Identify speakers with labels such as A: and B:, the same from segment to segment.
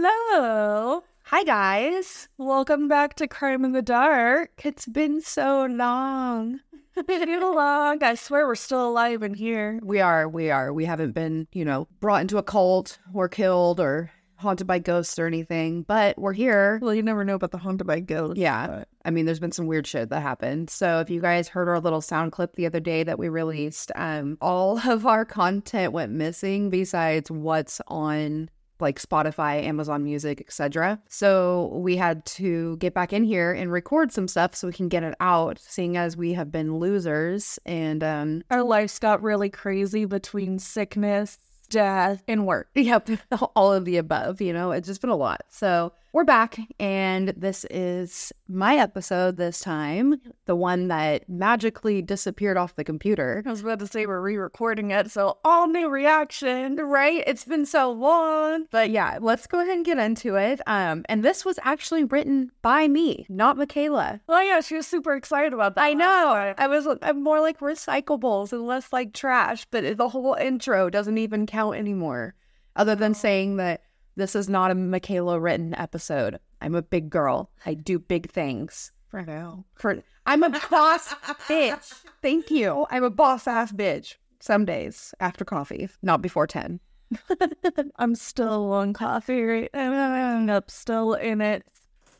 A: Hello.
B: Hi, guys.
A: Welcome back to Crime in the Dark.
B: It's been so long.
A: Too long. I swear we're still alive in here.
B: We are, we are. We haven't been, you know, brought into a cult or killed or haunted by ghosts or anything, but we're here.
A: Well, you never know about the haunted by ghosts.
B: Yeah.
A: but-
B: I mean, there's been some weird shit that happened. So if you guys heard our little sound clip the other day that we released, um, all of our content went missing besides what's on like Spotify, Amazon Music, etc. So we had to get back in here and record some stuff so we can get it out, seeing as we have been losers and um
A: Our lives got really crazy between sickness, death, and work.
B: Yep, all of the above, you know, it's just been a lot. So we're back, and this is my episode this time, the one that magically disappeared off the computer.
A: I was about to say we're re-recording it, so all new reaction.
B: Right? It's been so long. But yeah, let's go ahead and get into it. Um, and this was actually written by me, not Michaela.
A: Oh yeah, she was super excited about that.
B: I know.
A: time.
B: I was I'm more like recyclables and less like trash, but the whole intro doesn't even count anymore. Other than saying that this is not a Michaela written episode. I'm a big girl. I do big things.
A: For now.
B: For I'm a boss bitch. Thank you. I'm a boss ass bitch. Some days after coffee, not before 10.
A: I'm still on coffee right I'm up still in it.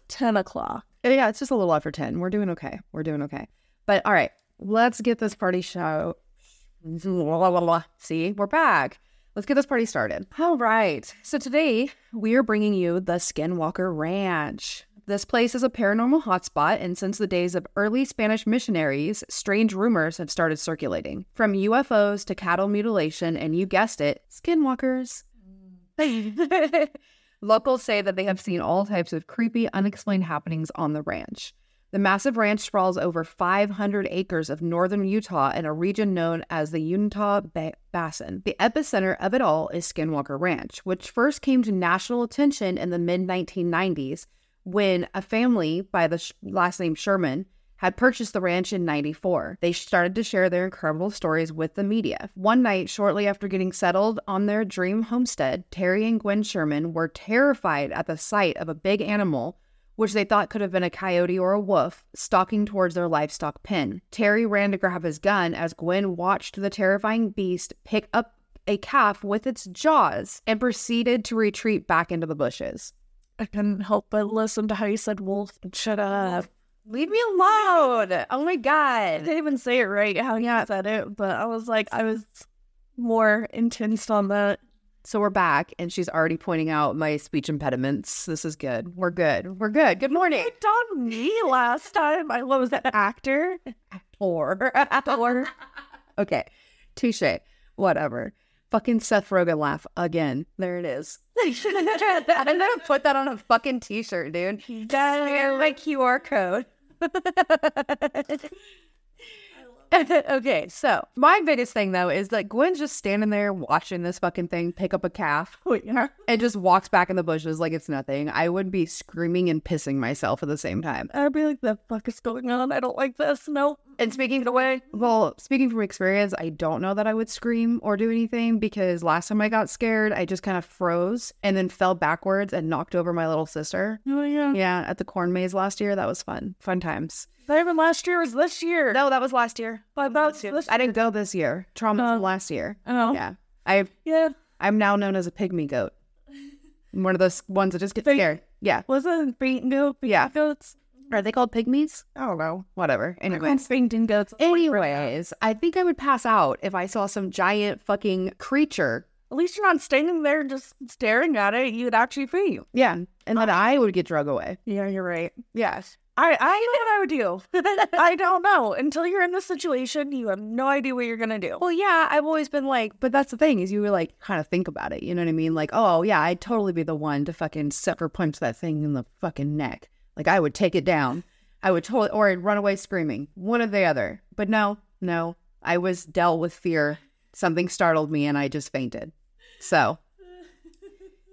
A: Ten o'clock.
B: Yeah, it's just a little after 10. We're doing okay. We're doing okay. But all right, let's get this party show. See, we're back. Let's get this party started. All right. So today we are bringing you the Skinwalker Ranch. This place is a paranormal hotspot, and since the days of early Spanish missionaries, strange rumors have started circulating. From UFOs to cattle mutilation, and you guessed it, skinwalkers. Locals say that they have seen all types of creepy, unexplained happenings on the ranch. The massive ranch sprawls over 500 acres of northern Utah in a region known as the Utah ba- Basin. The epicenter of it all is Skinwalker Ranch, which first came to national attention in the mid 1990s when a family by the sh- last name Sherman had purchased the ranch in 94. They started to share their incredible stories with the media. One night, shortly after getting settled on their dream homestead, Terry and Gwen Sherman were terrified at the sight of a big animal, which they thought could have been a coyote or a wolf, stalking towards their livestock pen. Terry ran to grab his gun as Gwen watched the terrifying beast pick up a calf with its jaws and proceeded to retreat back into the bushes.
A: I couldn't help but listen to how you said wolf. Shut up.
B: Leave me alone. Oh my
A: I
B: God.
A: didn't even say it right how you said it, but I was like, I was more intense on that.
B: So we're back, and she's already pointing out my speech impediments. This is good. We're good. We're good. Good morning.
A: Picked on me last time. I was that actor?
B: Or
A: Or
B: okay, touche. Whatever. Fucking Seth Rogen laugh again. There it is. I'm gonna put that on a fucking t-shirt, dude.
A: that
B: my QR code. okay, so my biggest thing though is that Gwen's just standing there watching this fucking thing pick up a calf oh,
A: yeah.
B: and just walks back in the bushes like it's nothing. I would be screaming and pissing myself at the same time.
A: I'd be like, the fuck is going on? I don't like this. No.
B: And speaking away, well, speaking from experience, I don't know that I would scream or do anything because last time I got scared, I just kind of froze and then fell backwards and knocked over my little sister.
A: Oh yeah.
B: Yeah, at the corn maze last year, that was fun. Fun times.
A: Not even last year. Was this year.
B: No, that was last year.
A: but that's this.
B: I didn't go this year. Trauma
A: Oh.
B: from uh, last year.
A: Oh
B: Yeah, I
A: yeah.
B: I'm now known as a pygmy goat. I'm one of those ones that just get
A: Fake-
B: scared. Yeah,
A: Wasn't fainting goat?
B: Yeah.
A: Goats.
B: Are they called pygmies?
A: I don't know.
B: Whatever. Anyway.
A: Everyone's fainting goats.
B: Anyways, I think I would pass out if I saw some giant fucking creature.
A: At least you're not standing there just staring at it. You'd actually faint.
B: Yeah, and then ah. I would get drug away.
A: Yeah, you're right.
B: Yes.
A: I I know what I would do. I don't know. Until you're in this situation, you have no idea what you're gonna do.
B: Well, yeah, I've always been like, but that's the thing is you would like kind of think about it. You know what I mean? Like, oh yeah, I'd totally be the one to fucking sucker punch that thing in the fucking neck. Like I would take it down. I would totally, or I'd run away screaming, one or the other. But no, no, I was dealt with fear. Something startled me, and I just fainted. So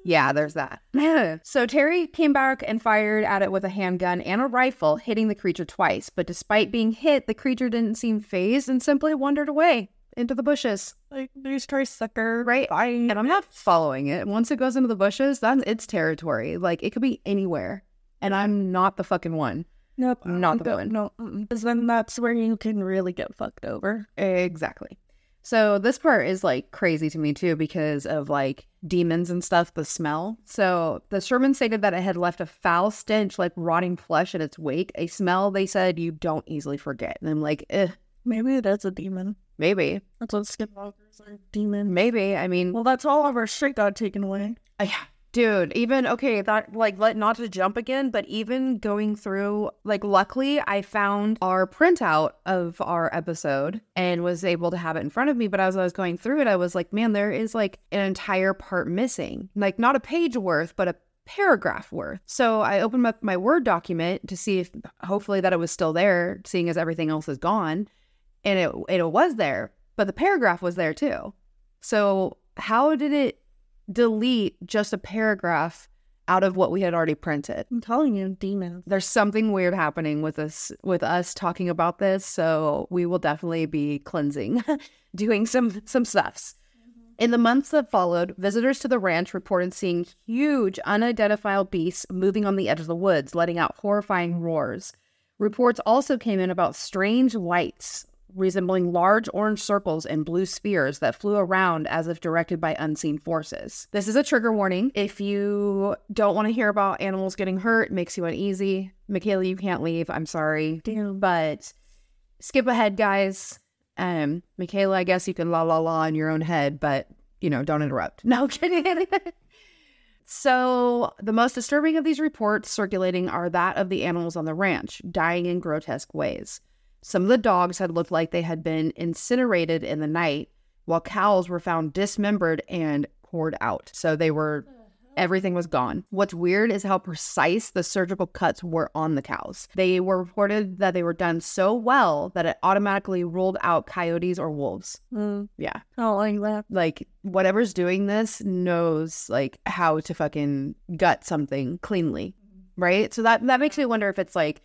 B: Yeah, there's that. so Terry came back and fired at it with a handgun and a rifle, hitting the creature twice. But despite being hit, the creature didn't seem phased and simply wandered away. into the bushes.
A: Like these try sucker.
B: Right.
A: I
B: And I'm not following it. Once it goes into the bushes, that's its territory. Like it could be anywhere. And I'm not the fucking one.
A: Nope.
B: Not the
A: no,
B: one.
A: No. Because then that's where you can really get fucked over.
B: Exactly. So this part is like crazy to me too because of like demons and stuff, the smell. So the Sherman stated that it had left a foul stench like rotting flesh in its wake, a smell they said you don't easily forget. And I'm like, eh,
A: Maybe that's a demon.
B: maybe,
A: That's what skinwalkers are. Demon.
B: maybe. I mean,
A: Well, that's all of our shit got taken away.
B: Uh, yeah. Dude, even okay, that like let not to jump again, but even going through like luckily I found our printout of our episode and was able to have it in front of me. But as I was going through it, I was like, man, there is like an entire part missing. Like not a page worth, but a paragraph worth. So I opened up my Word document to see if hopefully that it was still there, seeing as everything else is gone. And it it was there, but the paragraph was there too. So how did it delete just a paragraph out of what we had already printed.
A: I'm telling you, demons.
B: There's something weird happening with us with us talking about this, so we will definitely be cleansing, doing some some stuffs. Mm-hmm. In the months that followed, visitors to the ranch reported seeing huge unidentified beasts moving on the edge of the woods, letting out horrifying roars. Reports also came in about strange lights resembling large orange circles and blue spheres that flew around as if directed by unseen forces. This is a trigger warning. If you don't want to hear about animals getting hurt, makes you uneasy, Michaela, you can't leave. I'm sorry.
A: Damn.
B: But skip ahead, guys. Um, Michaela, I guess you can la la la in your own head, but you know, don't interrupt. No kidding. So, the most disturbing of these reports circulating are that of the animals on the ranch, dying in grotesque ways. Some of the dogs had looked like they had been incinerated in the night, while cows were found dismembered and poured out. So they were, everything was gone. What's weird is how precise the surgical cuts were on the cows. They were reported that they were done so well that it automatically ruled out coyotes or wolves.
A: Mm,
B: Yeah.
A: I don't like that.
B: Like, whatever's doing this knows, like, how to fucking gut something cleanly. Right. So that, that makes me wonder if it's like,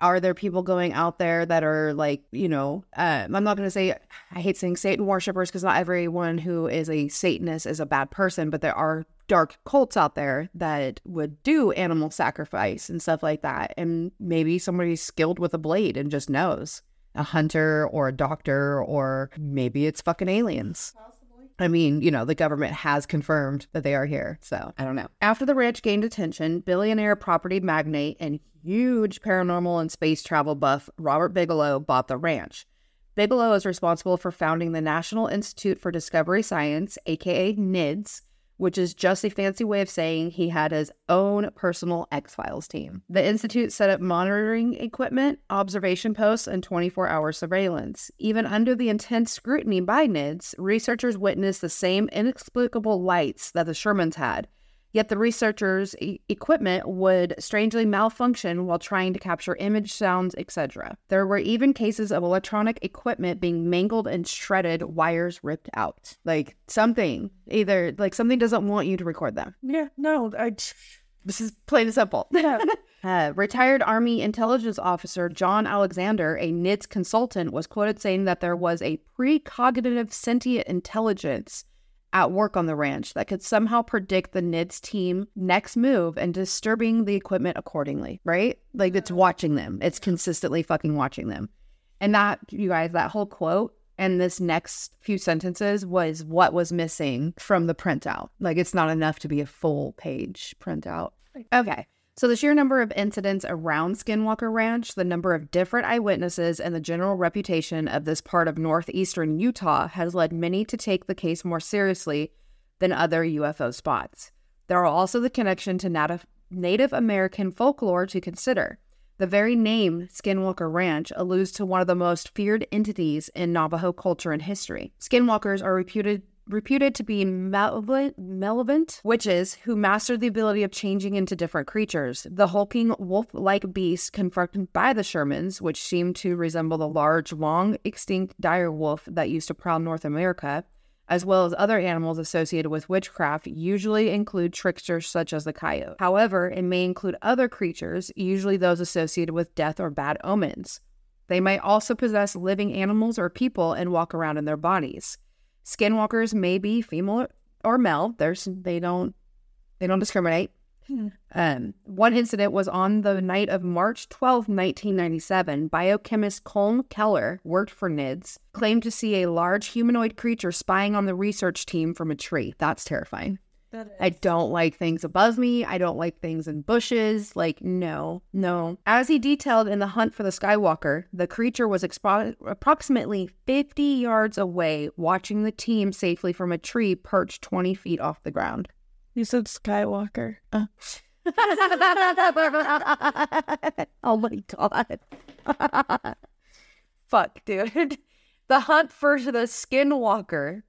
B: are there people going out there that are like, you know, uh, I'm not going to say, I hate saying Satan worshippers because not everyone who is a Satanist is a bad person, but there are dark cults out there that would do animal sacrifice and stuff like that. And maybe somebody's skilled with a blade and just knows a hunter or a doctor, or maybe it's fucking aliens. I mean, you know, the government has confirmed that they are here. So I don't know. After the ranch gained attention, billionaire property magnate and huge paranormal and space travel buff Robert Bigelow bought the ranch. Bigelow is responsible for founding the National Institute for Discovery Science, aka NIDS, which is just a fancy way of saying he had his own personal X Files team. The Institute set up monitoring equipment, observation posts, and 24 hour surveillance. Even under the intense scrutiny by NIDS, researchers witnessed the same inexplicable lights that the Shermans had. Yet the researchers' e- equipment would strangely malfunction while trying to capture image, sounds, etc. There were even cases of electronic equipment being mangled and shredded, wires ripped out. Like something, either like something doesn't want you to record them.
A: Yeah, no, I.
B: This is plain and simple. Uh, retired Army intelligence officer John Alexander, a NIDS consultant, was quoted saying that there was a precognitive sentient intelligence at work on the ranch that could somehow predict the NIDS team next move and disturbing the equipment accordingly, right? Like it's mm-hmm. watching them. It's consistently fucking watching them. And that, you guys, that whole quote and this next few sentences was what was missing from the printout. Like it's not enough to be a full page printout. Okay. So the sheer number of incidents around Skinwalker Ranch, the number of different eyewitnesses, and the general reputation of this part of northeastern Utah has led many to take the case more seriously than other UFO spots. There are also the connection to Native, Native American folklore to consider. The very name Skinwalker Ranch alludes to one of the most feared entities in Navajo culture and history. Skinwalkers are reputed reputed to be malevolent, witches who mastered the ability of changing into different creatures. The hulking wolf-like beasts confronted by the Shermans, which seemed to resemble the large, long extinct dire wolf that used to prowl North America, as well as other animals associated with witchcraft, usually include tricksters such as the coyote. However, it may include other creatures, usually those associated with death or bad omens. They might also possess living animals or people and walk around in their bodies. Skinwalkers may be female or male. There's they don't they don't discriminate.
A: Hmm.
B: Um, one incident was on the night of March 12, 1997. Biochemist Colm Keller worked for NIDS, claimed to see a large humanoid creature spying on the research team from a tree. That's terrifying. I don't like things above me. I don't like things in bushes. Like, no, no. As he detailed in The Hunt for the Skywalker, the creature was expo- approximately 50 yards away, watching the team safely from a tree perched 20 feet off the ground.
A: You said Skywalker. Uh,
B: oh my God. Fuck, dude. The hunt for the skinwalker.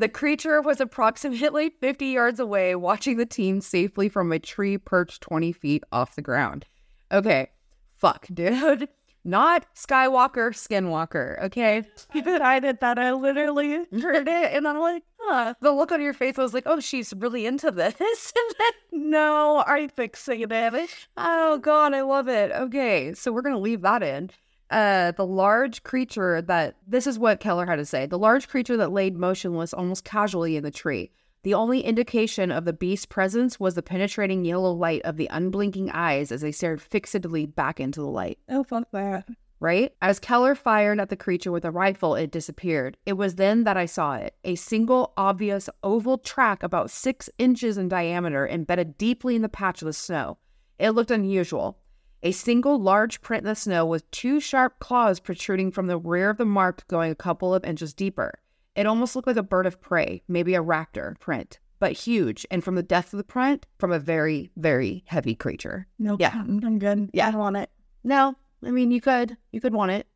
B: The creature was approximately 50 yards away, watching the team safely from a tree perched 20 feet off the ground. Okay, fuck, dude. Not Skywalker, Skinwalker, okay?
A: I did that. I literally
B: Heard it, and I'm like, huh. The look on your face was like, oh, she's really into this. and then,
A: no, I fixated it.
B: oh, God, I love it. Okay, so we're going to leave that in. Uh, the large creature that this is what Keller had to say. The large creature that laid motionless almost casually in the tree. The only indication of the beast's presence was the penetrating yellow light of the unblinking eyes as they stared fixedly back into the light.
A: Oh fuck that.
B: Right? As Keller fired at the creature with a rifle, it disappeared. It was then that I saw it a single, obvious oval track about six inches in diameter embedded deeply in the patch of the snow. It looked unusual. A single large print in the snow with two sharp claws protruding from the rear of the mark going a couple of inches deeper. It almost looked like a bird of prey, maybe a raptor print, but huge, and from the depth of the print, from a very, very heavy creature.
A: No,
B: Yeah.
A: I'm good.
B: Yeah.
A: I don't want it.
B: No, I mean you could, you could want it.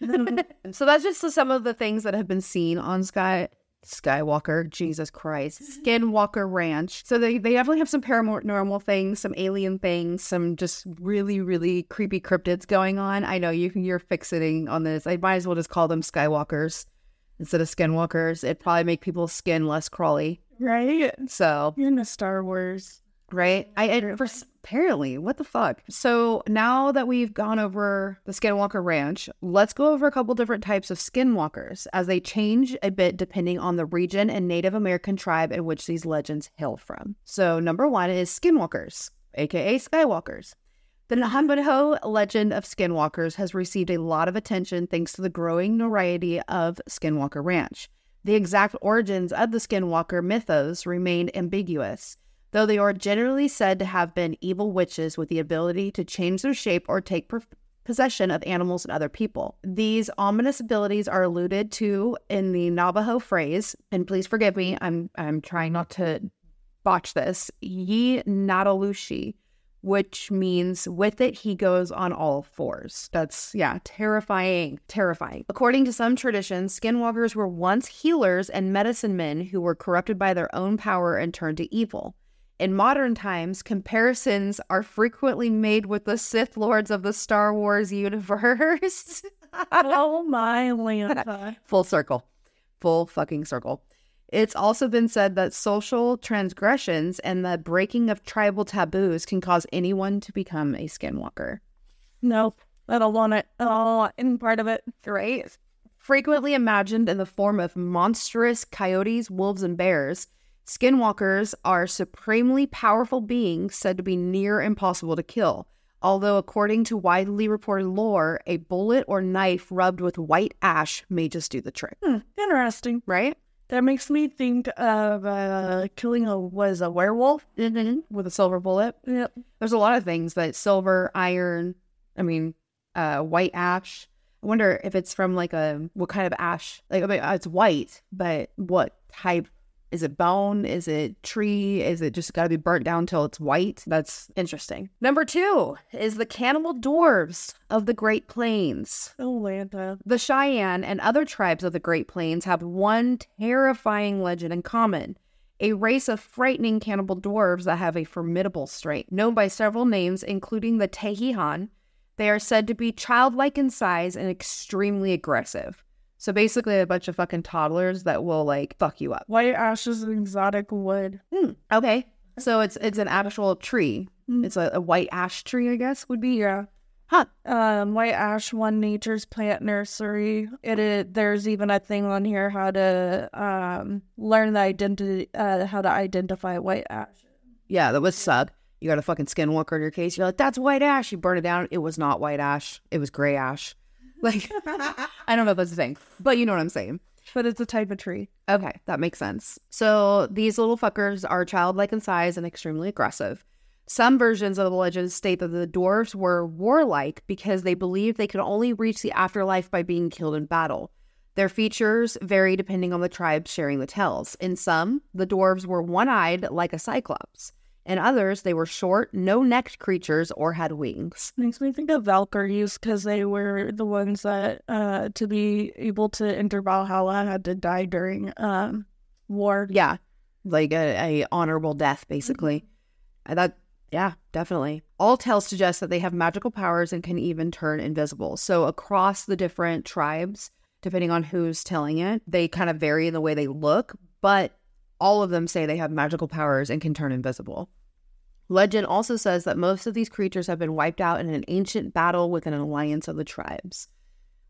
B: so that's just some of the things that have been seen on Sky Skywalker, Jesus Christ, mm-hmm. Skinwalker Ranch. So they, they definitely have some paranormal things, some alien things, some just really, really creepy cryptids going on. I know you you're fixating on this. I might as well just call them Skywalkers instead of Skinwalkers. It'd probably make people's skin less crawly.
A: Right?
B: So
A: You're into Star Wars.
B: right? I and for, apparently, what the fuck? So now that we've gone over the Skinwalker Ranch, let's go over a couple different types of skinwalkers as they change a bit depending on the region and Native American tribe in which these legends hail from. So number one is skinwalkers, aka Skywalkers. The Navajo legend of skinwalkers has received a lot of attention thanks to the growing notoriety of Skinwalker Ranch. The exact origins of the Skinwalker mythos remain ambiguous, though they are generally said to have been evil witches with the ability to change their shape or take per- possession of animals and other people. These ominous abilities are alluded to in the Navajo phrase, and please forgive me, I'm I'm trying not to botch this. Ye Natalushi, which means with it he goes on all fours. That's yeah, terrifying, terrifying. According to some traditions, skinwalkers were once healers and medicine men who were corrupted by their own power and turned to evil. In modern times, comparisons are frequently made with the Sith Lords of the Star Wars universe.
A: oh my Lanta.
B: Full circle. Full fucking circle. It's also been said that social transgressions and the breaking of tribal taboos can cause anyone to become a skinwalker.
A: Nope. I don't want it. I don't want any part of it.
B: Right? Frequently imagined in the form of monstrous coyotes, wolves, and bears, skinwalkers are supremely powerful beings said to be near impossible to kill. Although, according to widely reported lore, a bullet or knife rubbed with white ash may just do the trick.
A: Hmm, interesting.
B: Right?
A: That makes me think of uh, killing a was a werewolf.
B: Mm-hmm. With a silver bullet.
A: Yep.
B: There's a lot of things that silver, iron, I mean, uh, white ash. I wonder if it's from like a what kind of ash? Like I mean, it's white, but what type? Is it bone? Is it tree? Is it just got to be burnt down till it's white? That's interesting. Number two is the cannibal dwarves of the Great Plains.
A: Oh Lanta.
B: The Cheyenne and other tribes of the Great Plains have one terrifying legend in common a race of frightening cannibal dwarves that have a formidable strength. Known by several names, including the Teihiihan, they are said to be childlike in size and extremely aggressive. So basically, a bunch of fucking toddlers that will like fuck you up.
A: White ash is an exotic wood.
B: Hmm, okay. So it's it's an actual tree.
A: Hmm.
B: It's a, a white ash tree, I guess would be.
A: Yeah.
B: Huh.
A: Um, White Ash One Nature's Plant Nursery. It is, there's even a thing on here how to um learn the identity uh how to identify white ash.
B: Yeah, that was suck. You got a fucking skinwalker in your case. You're like, that's white ash. You burn it down. It was not white ash. It was gray ash. Like, I don't know if that's a thing, but you know what I'm saying.
A: But it's a type of tree.
B: Okay, that makes sense. So these little fuckers are childlike in size and extremely aggressive. Some versions of the legend state that the dwarves were warlike because they believed they could only reach the afterlife by being killed in battle. Their features vary depending on the tribes sharing the tales. In some, the dwarves were one eyed like a cyclops. In others, they were short, no necked creatures or had wings.
A: Makes me think of Valkyries because they were the ones that, uh, to be able to enter Valhalla, had to die during um war.
B: Yeah, like a, a honorable death, basically. I thought, yeah, definitely. All tales suggest that they have magical powers and can even turn invisible. So across the different tribes, depending on who's telling it, they kind of vary in the way they look, but all of them say they have magical powers and can turn invisible. Legend also says that most of these creatures have been wiped out in an ancient battle with an alliance of the tribes,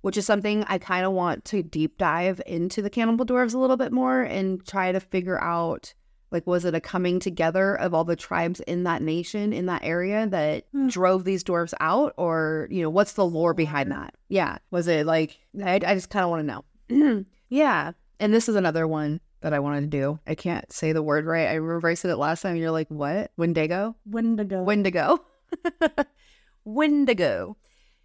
B: which is something I kind of want to deep dive into the cannibal dwarves a little bit more and try to figure out like was it a coming together of all the tribes in that nation in that area that
A: Hmm.
B: drove these dwarves out? Or you know what's the lore behind that? Yeah. Was it like i, I just kind of want to know. Yeah. And this is another one that i wanted to do i can't say the word right i remember i said it last time you're like what wendigo
A: Wendigo.
B: wendigo wendigo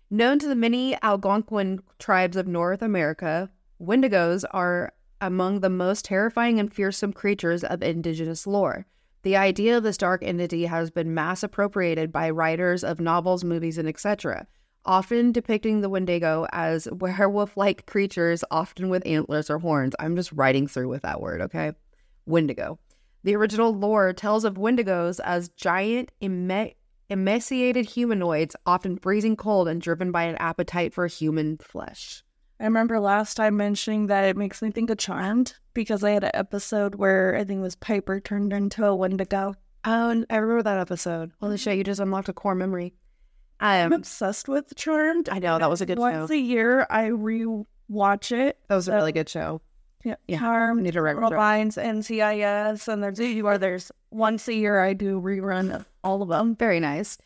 B: known to the many algonquin tribes of north america wendigos are among the most terrifying and fearsome creatures of indigenous lore. The idea of this dark entity has been mass appropriated by writers of novels, movies, and etc., often depicting the Wendigo as werewolf like creatures, often with antlers or horns. I'm just writing through with that word, okay? Wendigo. The original lore tells of Wendigos as giant, emaciated humanoids, often freezing cold and driven by an appetite for human flesh.
A: I remember last time mentioning that it makes me think of Charmed because I had an episode where I think it was Piper turned into a Wendigo.
B: Oh, I remember that episode. Holy shit, you just unlocked a core memory.
A: I'm
B: Um,
A: obsessed with Charmed.
B: I know that was a good
A: Once
B: show.
A: Once a year, I re-watch it.
B: That was a really good show.
A: Yeah, Charmed,
B: need to
A: Criminal
B: remember.
A: Minds, NCIS, and there's a few others. Once a year, I do rerun of all of them.
B: Very nice.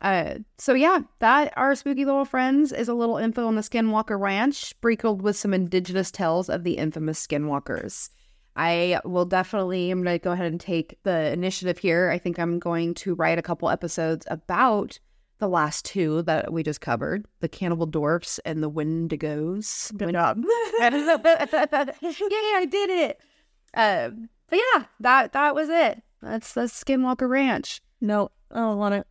B: Uh, so yeah, that our spooky little friends is a little info on the Skinwalker Ranch, sprinkled with some indigenous tales of the infamous Skinwalkers. I will definitely. I'm going to go ahead and take the initiative here. I think I'm going to write a couple episodes about the last two that we just covered: the Cannibal Dwarfs and the Wendigos.
A: Good job.
B: yeah, I did it. Um, but yeah, that that was it. That's the Skinwalker Ranch.
A: no, I don't want it.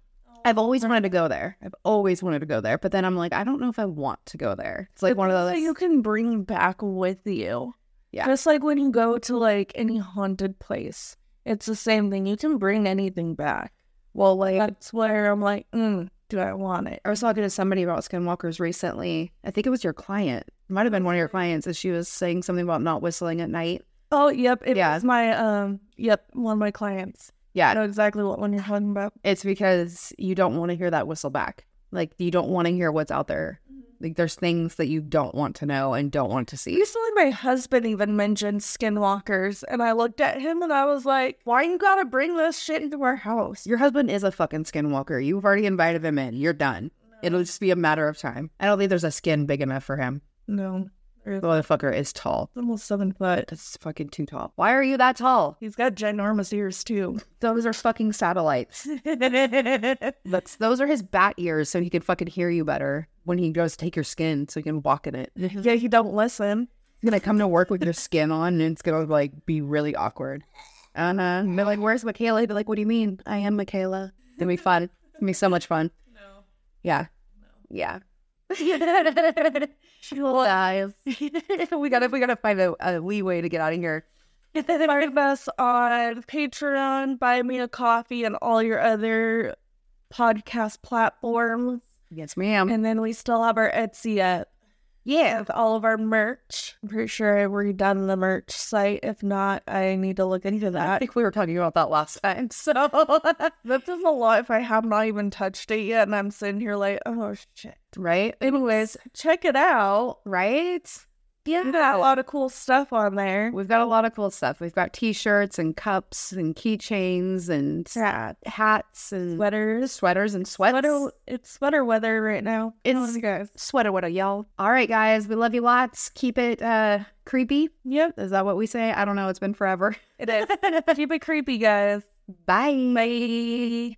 B: I've always wanted to go there. I've always wanted to go there, but then I'm like, I don't know if I want to go there. It's like one of those.
A: you can bring back with you.
B: Yeah.
A: Just like when you go to like any haunted place, it's the same thing. You can bring anything back.
B: well, like
A: That's where I'm like, mm, do I want it?
B: I was talking to somebody about skinwalkers recently. I think it was your client. It might have been one of your clients, and she was saying something about not whistling at night.
A: Oh, yep. It
B: Yeah.
A: was my um. Yep, one of my clients.
B: Yeah.
A: I know exactly what one you're talking about.
B: it's because you don't want to hear that whistle back. Like you don't want to hear what's out there. Like there's things that you don't want to know and don't want to see.
A: Recently, my husband even mentioned skinwalkers, and I looked at him and I was like, "Why you gotta bring this shit into our house?"
B: Your husband is a fucking skinwalker. You've already invited him in. You're done. It'll just be a matter of time. I don't think there's a skin big enough for him.
A: No,
B: The motherfucker is tall.
A: almost seven foot.
B: That's fucking too tall. Why are you that tall?
A: He's got ginormous ears too.
B: Those are fucking satellites. That's those are his bat ears, so he can fucking hear you better when he goes take your skin, so he can walk in it.
A: Yeah, he don't listen.
B: He's gonna come to work with your skin on, and it's gonna like be really awkward. And uh, be like, "Where's Michaela?" He'd be like, "What do you mean? I am Michaela." It'll be fun. It'll be so much fun.
A: No.
B: Yeah, yeah. she will dies. we gotta we gotta find a, a leeway to get out of here.
A: Find us on Patreon, Buy Me a Coffee, and all your other podcast platforms.
B: Yes, ma'am.
A: And then we still have our Etsy app.
B: Yeah.
A: with all of our merch. I'm pretty sure I redone the merch site. If not, I need to look into that.
B: I think we were talking about that last time. So
A: That is a lot if I have not even touched it yet and I'm sitting here like, oh shit.
B: right?
A: Anyways, check it out.
B: Right?
A: We got a lot of cool stuff on there.
B: We've got a lot of cool stuff. We've got t-shirts and cups and keychains and
A: Yeah.
B: hats and
A: Sweaters.
B: sweaters and sweats.
A: Sweater it's sweater weather right now.
B: It's
A: guys.
B: sweater weather, y'all. All right, guys. We love you lots. Keep it uh creepy.
A: Yep,
B: Is that what we say? I don't know. It's been forever.
A: it is. Keep it creepy, guys.
B: Bye.
A: Bye.